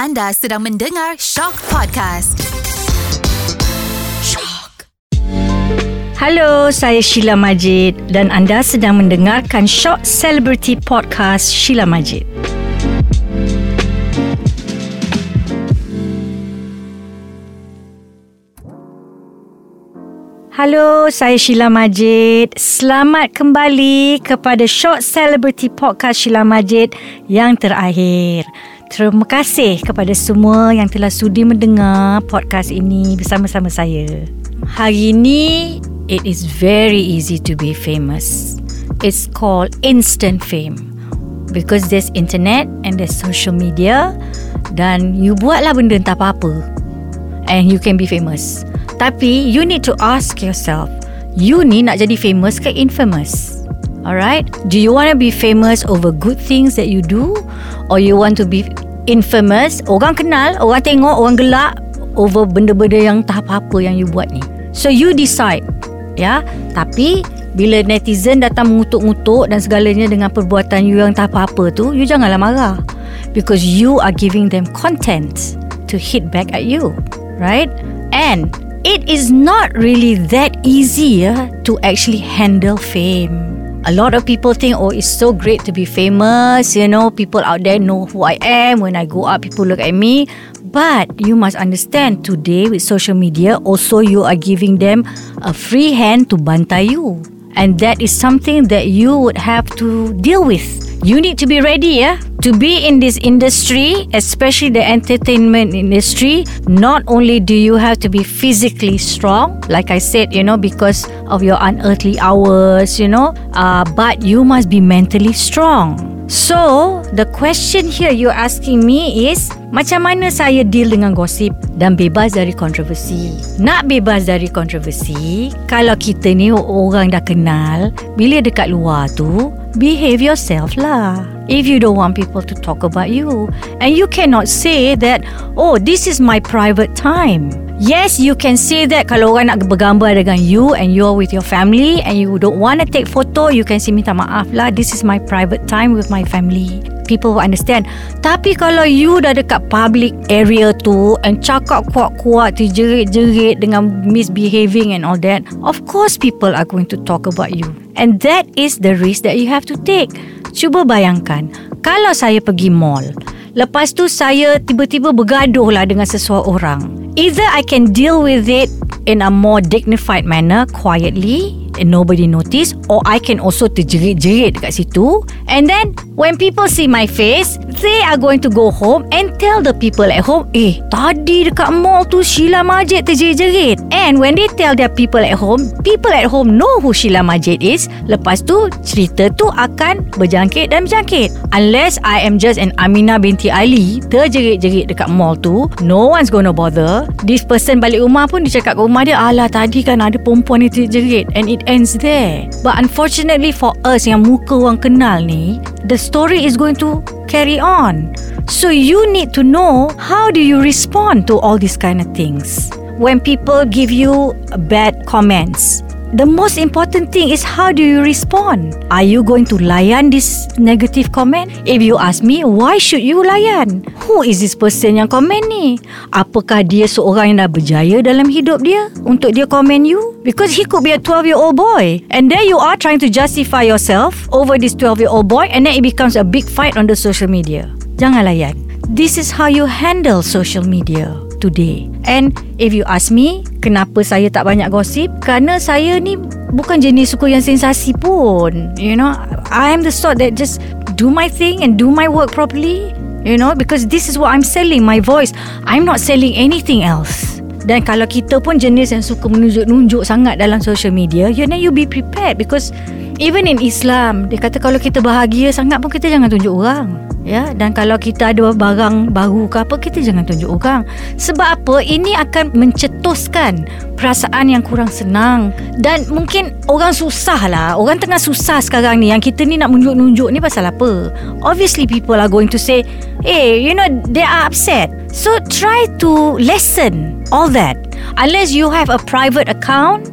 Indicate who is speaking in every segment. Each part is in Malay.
Speaker 1: Anda sedang mendengar Shock Podcast. Shock.
Speaker 2: Halo, saya Sheila Majid dan anda sedang mendengarkan Shock Celebrity Podcast Sheila Majid. Halo, saya Sheila Majid. Selamat kembali kepada Short Celebrity Podcast Sheila Majid yang terakhir. Terima kasih kepada semua yang telah sudi mendengar podcast ini bersama-sama saya. Hari ini, it is very easy to be famous. It's called instant fame. Because there's internet and there's social media dan you buatlah benda entah apa-apa and you can be famous. Tapi you need to ask yourself, you ni nak jadi famous ke infamous? Alright? Do you want to be famous over good things that you do or you want to be infamous, orang kenal, orang tengok, orang gelak over benda-benda yang tak apa-apa yang you buat ni. So you decide. Ya, tapi bila netizen datang mengutuk-ngutuk dan segalanya dengan perbuatan you yang tak apa-apa tu, you janganlah marah. Because you are giving them content to hit back at you. Right? And it is not really that easy uh, to actually handle fame. A lot of people think, oh, it's so great to be famous. You know, people out there know who I am. When I go out, people look at me. But you must understand, today with social media, also you are giving them a free hand to bantai you. And that is something that you would have to deal with you need to be ready yeah to be in this industry especially the entertainment industry not only do you have to be physically strong like i said you know because of your unearthly hours you know uh, but you must be mentally strong so the question here you're asking me is macam mana saya deal dengan gosip dan bebas dari kontroversi nak bebas dari kontroversi kalau kita ni orang dah kenal bila dekat luar tu behave yourself lah. If you don't want people to talk about you. And you cannot say that, oh, this is my private time. Yes, you can say that kalau orang nak bergambar dengan you and you're with your family and you don't want to take photo, you can say minta maaf lah. This is my private time with my family. People will understand. Tapi kalau you dah dekat public area tu and cakap kuat-kuat, terjerit-jerit dengan misbehaving and all that, of course people are going to talk about you. And that is the risk that you have to take. Cuba bayangkan, kalau saya pergi mall, lepas tu saya tiba-tiba bergaduh lah dengan seseorang. Either I can deal with it in a more dignified manner, quietly, and nobody notice, or I can also terjerit-jerit dekat situ. And then, when people see my face, they are going to go home and tell the people at home, eh, tadi dekat mall tu Sheila Majid terjerit-jerit. And when they tell their people at home, people at home know who Sheila Majid is. Lepas tu, cerita tu akan berjangkit dan berjangkit. Unless I am just an Amina binti Ali, terjerit-jerit dekat mall tu, no one's gonna bother this person balik rumah pun dia cakap ke rumah dia alah tadi kan ada perempuan ni terjerit and it ends there. But unfortunately for us yang muka orang kenal ni the story is going to carry on. So you need to know how do you respond to all these kind of things. When people give you bad comments The most important thing is how do you respond? Are you going to layan this negative comment? If you ask me, why should you layan? Who is this person yang komen ni? Apakah dia seorang yang dah berjaya dalam hidup dia untuk dia komen you? Because he could be a 12-year-old boy. And there you are trying to justify yourself over this 12-year-old boy and then it becomes a big fight on the social media. Jangan layan. This is how you handle social media today. And if you ask me, kenapa saya tak banyak gosip? Kerana saya ni bukan jenis suku yang sensasi pun. You know, I am the sort that just do my thing and do my work properly. You know, because this is what I'm selling, my voice. I'm not selling anything else. Dan kalau kita pun jenis yang suka menunjuk-nunjuk sangat dalam social media, you know, you be prepared because even in Islam, dia kata kalau kita bahagia sangat pun kita jangan tunjuk orang. Ya dan kalau kita ada barang baru ke apa kita jangan tunjuk orang. Sebab apa? Ini akan mencetuskan perasaan yang kurang senang. Dan mungkin orang susah lah. Orang tengah susah sekarang ni. Yang kita ni nak nunjuk-nunjuk ni pasal apa? Obviously people are going to say hey you know they are upset. So try to lessen all that. Unless you have a private account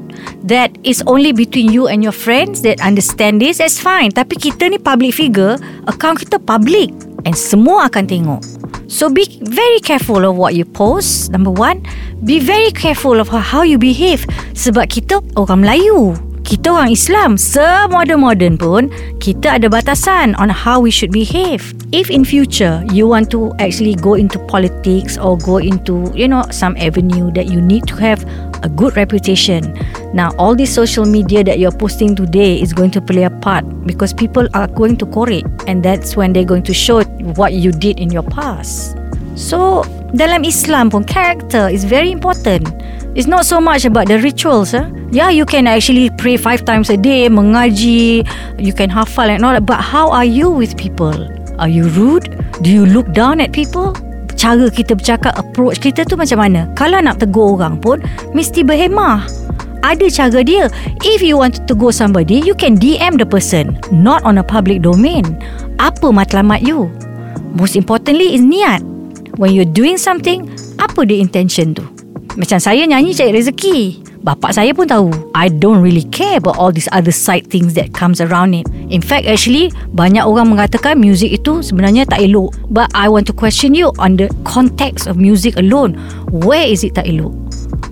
Speaker 2: that is only between you and your friends that understand this, that's fine. Tapi kita ni public figure, account kita public and semua akan tengok. So be very careful of what you post. Number one, be very careful of how you behave. Sebab kita orang Melayu. Kita orang Islam, semodern-modern pun, kita ada batasan on how we should behave. If in future you want to actually go into politics or go into, you know, some avenue that you need to have a good reputation. Now, all this social media that you're posting today is going to play a part because people are going to correct and that's when they're going to show what you did in your past. So, dalam Islam pun, character is very important. It's not so much about the rituals. Huh? Yeah, you can actually pray five times a day, mengaji, you can hafal and all that. But how are you with people? Are you rude? Do you look down at people? Cara kita bercakap, approach kita tu macam mana? Kalau nak tegur orang pun, mesti berhemah. Ada cara dia. If you want to tegur somebody, you can DM the person, not on a public domain. Apa matlamat you? Most importantly is niat. When you're doing something, apa the intention tu? Macam saya nyanyi cari rezeki. Bapak saya pun tahu. I don't really care about all these other side things that comes around it. In fact, actually, banyak orang mengatakan music itu sebenarnya tak elok. But I want to question you on the context of music alone. Where is it tak elok?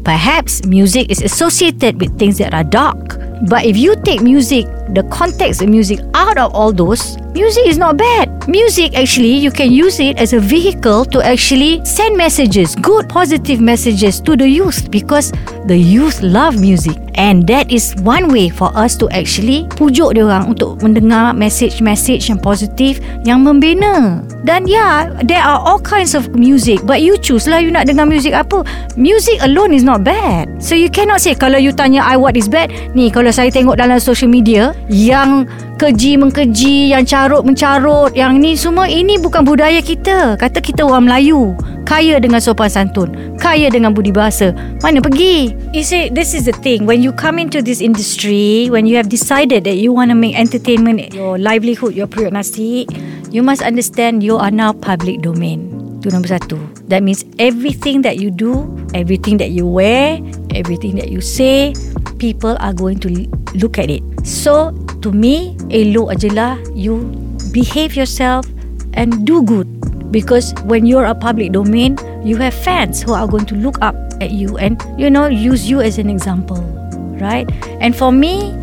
Speaker 2: Perhaps music is associated with things that are dark. But if you take music, the context of music out of all those, music is not bad. Music actually you can use it as a vehicle to actually send messages, good positive messages to the youth because the youth love music and that is one way for us to actually pujuk dia orang untuk mendengar message-message yang positif yang membina. Dan yeah, there are all kinds of music but you choose lah you nak dengar music apa. Music alone is not bad. So you cannot say kalau you tanya I what is bad, ni kalau saya tengok dalam social media yang keji mengkeji, yang carut mencarut, yang ni semua ini bukan budaya kita. Kata kita orang Melayu, kaya dengan sopan santun, kaya dengan budi bahasa. Mana pergi? You see, this is the thing. When you come into this industry, when you have decided that you want to make entertainment your livelihood, your period nasi, you must understand you are now public domain. Itu nombor satu. That means everything that you do, everything that you wear, everything that you say, people are going to look at it. So, to me, elok ajalah you behave yourself and do good. Because when you're a public domain, you have fans who are going to look up at you and, you know, use you as an example. Right? And for me,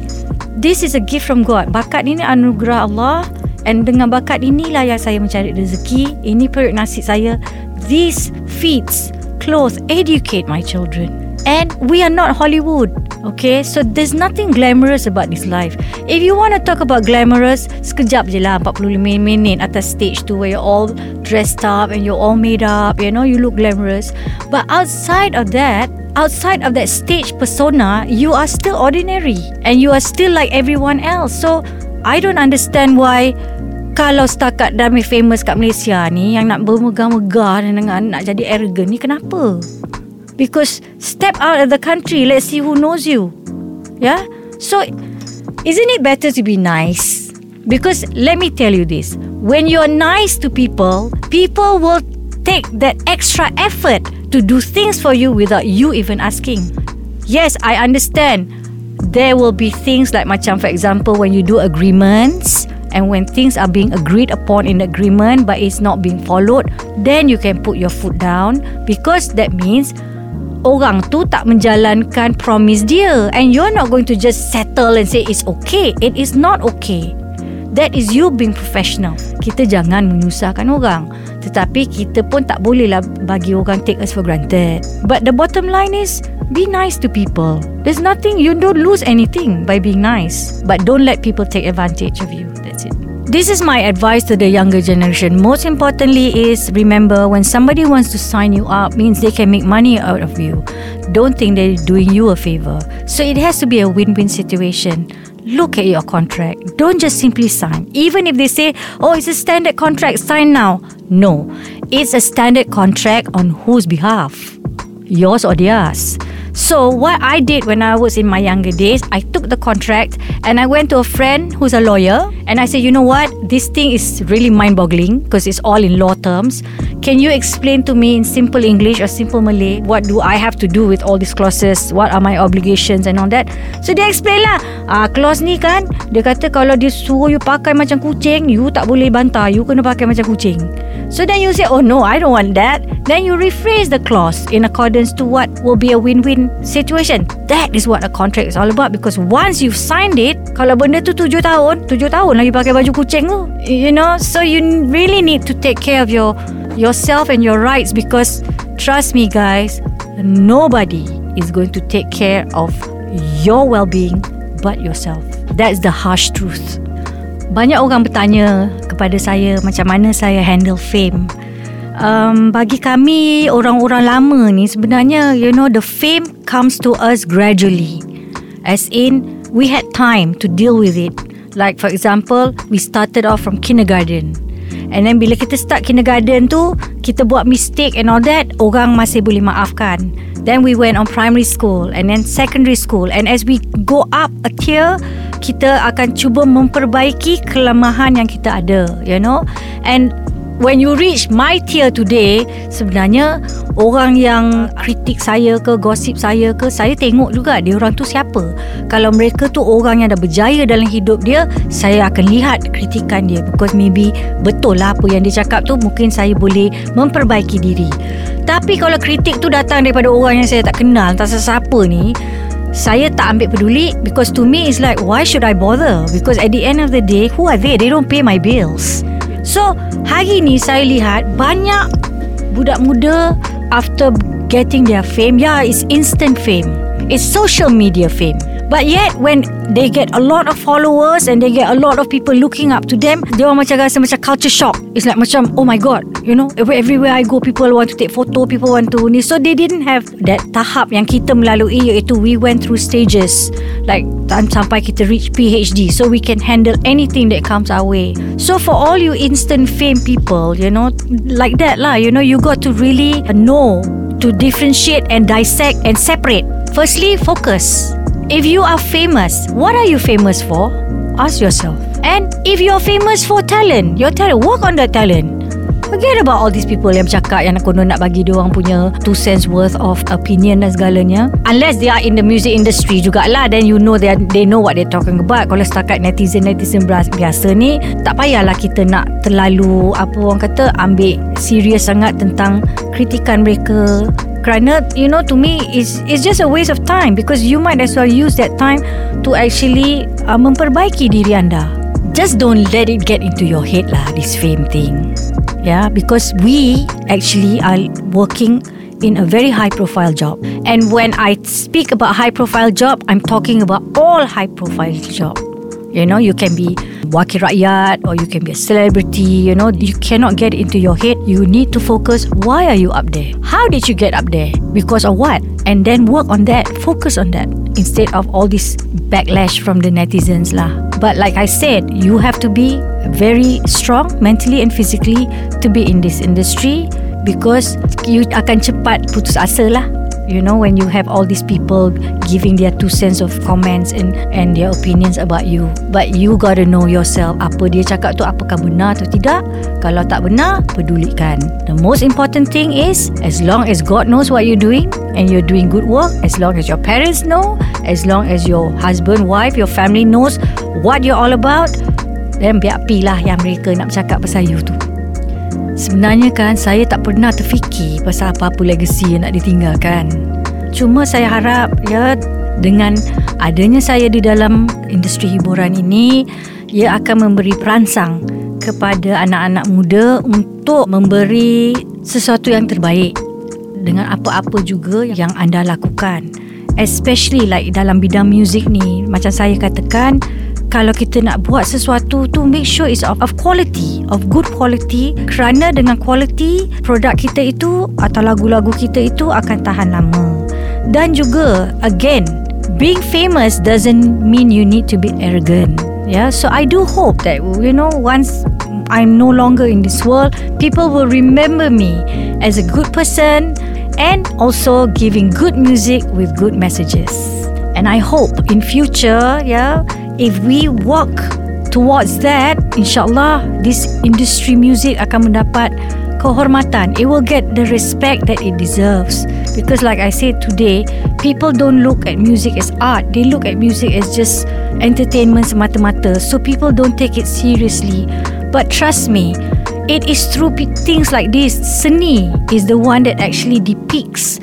Speaker 2: this is a gift from God. Bakat ini anugerah Allah. And dengan bakat inilah yang saya mencari rezeki. Ini perut nasi saya. These feeds, clothes, educate my children. And we are not Hollywood. Okay, so there's nothing glamorous about this life. If you want to talk about glamorous, sekejap je lah 45 minit atas stage tu where you're all dressed up and you're all made up, you know, you look glamorous. But outside of that, outside of that stage persona, you are still ordinary and you are still like everyone else. So, I don't understand why kalau setakat dah famous kat Malaysia ni yang nak bermegah-megah dengan nak jadi arrogant ni kenapa? Because step out of the country, let's see who knows you. Yeah? So, isn't it better to be nice? Because let me tell you this when you're nice to people, people will take that extra effort to do things for you without you even asking. Yes, I understand. There will be things like macam for example when you do agreements and when things are being agreed upon in agreement but it's not being followed, then you can put your foot down because that means orang tu tak menjalankan promise dia and you're not going to just settle and say it's okay. It is not okay. That is you being professional. Kita jangan menyusahkan orang. Tetapi kita pun tak boleh lah bagi orang take us for granted. But the bottom line is be nice to people there's nothing you don't lose anything by being nice but don't let people take advantage of you that's it This is my advice to the younger generation. Most importantly is remember when somebody wants to sign you up means they can make money out of you. Don't think they're doing you a favor. So it has to be a win-win situation. Look at your contract. Don't just simply sign. Even if they say, "Oh, it's a standard contract, sign now." No. It's a standard contract on whose behalf? Yours or theirs? So what I did when I was in my younger days, I took the contract and I went to a friend who's a lawyer and I said, you know what, this thing is really mind-boggling because it's all in law terms. Can you explain to me in simple English or simple Malay what do I have to do with all these clauses? What are my obligations and all that? So dia explain lah. Ah, clause ni kan, dia kata kalau dia suruh you pakai macam kucing, you tak boleh bantah, you kena pakai macam kucing. So then you say, oh no, I don't want that. Then you rephrase the clause in accordance to what will be a win-win situation. That is what a contract is all about because once you've signed it, kalau benda tu tujuh tahun, tujuh tahun lagi pakai baju kucing tu. You know, so you really need to take care of your yourself and your rights because trust me guys, nobody is going to take care of your well-being but yourself. That's the harsh truth. Banyak orang bertanya kepada saya macam mana saya handle fame. Um, bagi kami orang-orang lama ni sebenarnya you know the fame comes to us gradually. As in we had time to deal with it. Like for example, we started off from kindergarten. And then bila kita start kindergarten tu, kita buat mistake and all that, orang masih boleh maafkan. Then we went on primary school and then secondary school. And as we go up a tier, kita akan cuba memperbaiki kelemahan yang kita ada, you know. And when you reach my tier today, sebenarnya orang yang kritik saya ke, gosip saya ke, saya tengok juga dia orang tu siapa. Kalau mereka tu orang yang dah berjaya dalam hidup dia, saya akan lihat kritikan dia because maybe betul lah apa yang dia cakap tu mungkin saya boleh memperbaiki diri. Tapi kalau kritik tu datang daripada orang yang saya tak kenal, tak siapa ni, saya tak ambil peduli because to me it's like why should I bother? Because at the end of the day who are they? They don't pay my bills. So hari ni saya lihat banyak budak muda after getting their fame. Yeah it's instant fame. It's social media fame But yet when they get a lot of followers and they get a lot of people looking up to them, dia orang macam rasa macam culture shock. It's like macam oh my god, you know, everywhere I go people want to take photo, people want to ni. So they didn't have that tahap yang kita melalui iaitu we went through stages like sampai kita reach PhD so we can handle anything that comes our way. So for all you instant fame people, you know, like that lah, you know, you got to really know to differentiate and dissect and separate. Firstly, focus. If you are famous, what are you famous for? Ask yourself. And if you're famous for talent, your talent, work on that talent. Forget about all these people yang bercakap yang konon nak bagi dia orang punya two cents worth of opinion dan segalanya. Unless they are in the music industry jugalah, then you know they are, they know what they're talking about. Kalau setakat netizen-netizen biasa ni, tak payahlah kita nak terlalu, apa orang kata, ambil serius sangat tentang kritikan mereka kerana you know to me is it's just a waste of time because you might as well use that time to actually uh, memperbaiki diri anda. Just don't let it get into your head lah this fame thing. Yeah because we actually are working in a very high profile job. And when i speak about high profile job i'm talking about all high profile job You know, you can be wakil rakyat or you can be a celebrity. You know, you cannot get into your head. You need to focus. Why are you up there? How did you get up there? Because of what? And then work on that. Focus on that instead of all this backlash from the netizens lah. But like I said, you have to be very strong mentally and physically to be in this industry because you akan cepat putus asa lah you know when you have all these people giving their two cents of comments and and their opinions about you. But you got to know yourself apa dia cakap tu apakah benar atau tidak. Kalau tak benar pedulikan. The most important thing is as long as God knows what you're doing and you're doing good work as long as your parents know as long as your husband wife your family knows what you're all about then biar pilah yang mereka nak bercakap pasal you tu Sebenarnya kan saya tak pernah terfikir pasal apa-apa legacy yang nak ditinggalkan. Cuma saya harap ya dengan adanya saya di dalam industri hiburan ini ia akan memberi perangsang kepada anak-anak muda untuk memberi sesuatu yang terbaik dengan apa-apa juga yang anda lakukan. Especially like dalam bidang muzik ni macam saya katakan kalau kita nak buat sesuatu tu make sure it's of, of quality of good quality. Kerana dengan quality produk kita itu atau lagu-lagu kita itu akan tahan lama. Dan juga again being famous doesn't mean you need to be arrogant. Yeah so i do hope that you know once i'm no longer in this world people will remember me as a good person and also giving good music with good messages. And i hope in future yeah if we work towards that, insyaAllah, this industry music akan mendapat kehormatan. It will get the respect that it deserves. Because like I said today, people don't look at music as art. They look at music as just entertainment semata-mata. So people don't take it seriously. But trust me, It is through things like this. Seni is the one that actually depicts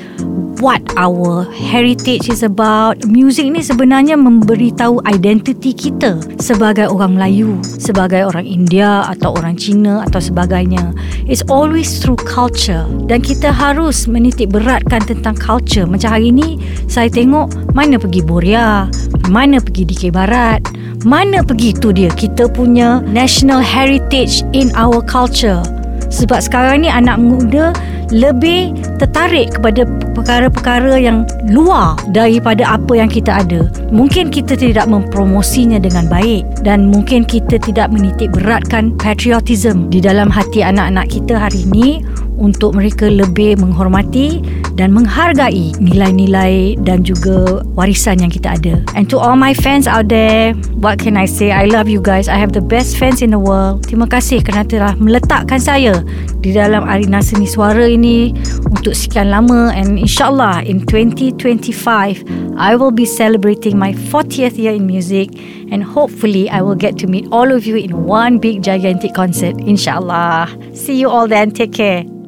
Speaker 2: what our heritage is about. Music ni sebenarnya memberitahu identiti kita sebagai orang Melayu, sebagai orang India atau orang Cina atau sebagainya. It's always through culture dan kita harus menitik beratkan tentang culture. Macam hari ni saya tengok mana pergi Boria, mana pergi DK Barat, mana pergi tu dia kita punya national heritage in our culture. Sebab sekarang ni anak muda lebih tertarik kepada perkara-perkara yang luar daripada apa yang kita ada. Mungkin kita tidak mempromosinya dengan baik dan mungkin kita tidak menitik beratkan patriotism di dalam hati anak-anak kita hari ini untuk mereka lebih menghormati dan menghargai nilai-nilai dan juga warisan yang kita ada. And to all my fans out there, what can I say? I love you guys. I have the best fans in the world. Terima kasih kerana telah meletakkan saya di dalam arena seni suara ini untuk sekian lama and insyaAllah in 2025 I will be celebrating my 40th year in music and hopefully I will get to meet all of you in one big gigantic concert insyaAllah. See you all then. Take care.